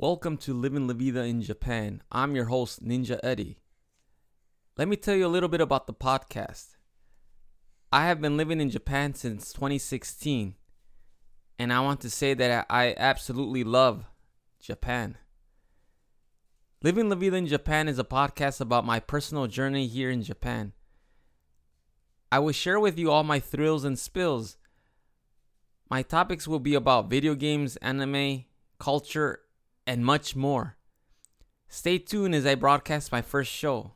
Welcome to Living La Vida in Japan. I'm your host, Ninja Eddie. Let me tell you a little bit about the podcast. I have been living in Japan since 2016, and I want to say that I absolutely love Japan. Living La Vida in Japan is a podcast about my personal journey here in Japan. I will share with you all my thrills and spills. My topics will be about video games, anime, culture, and much more. Stay tuned as I broadcast my first show.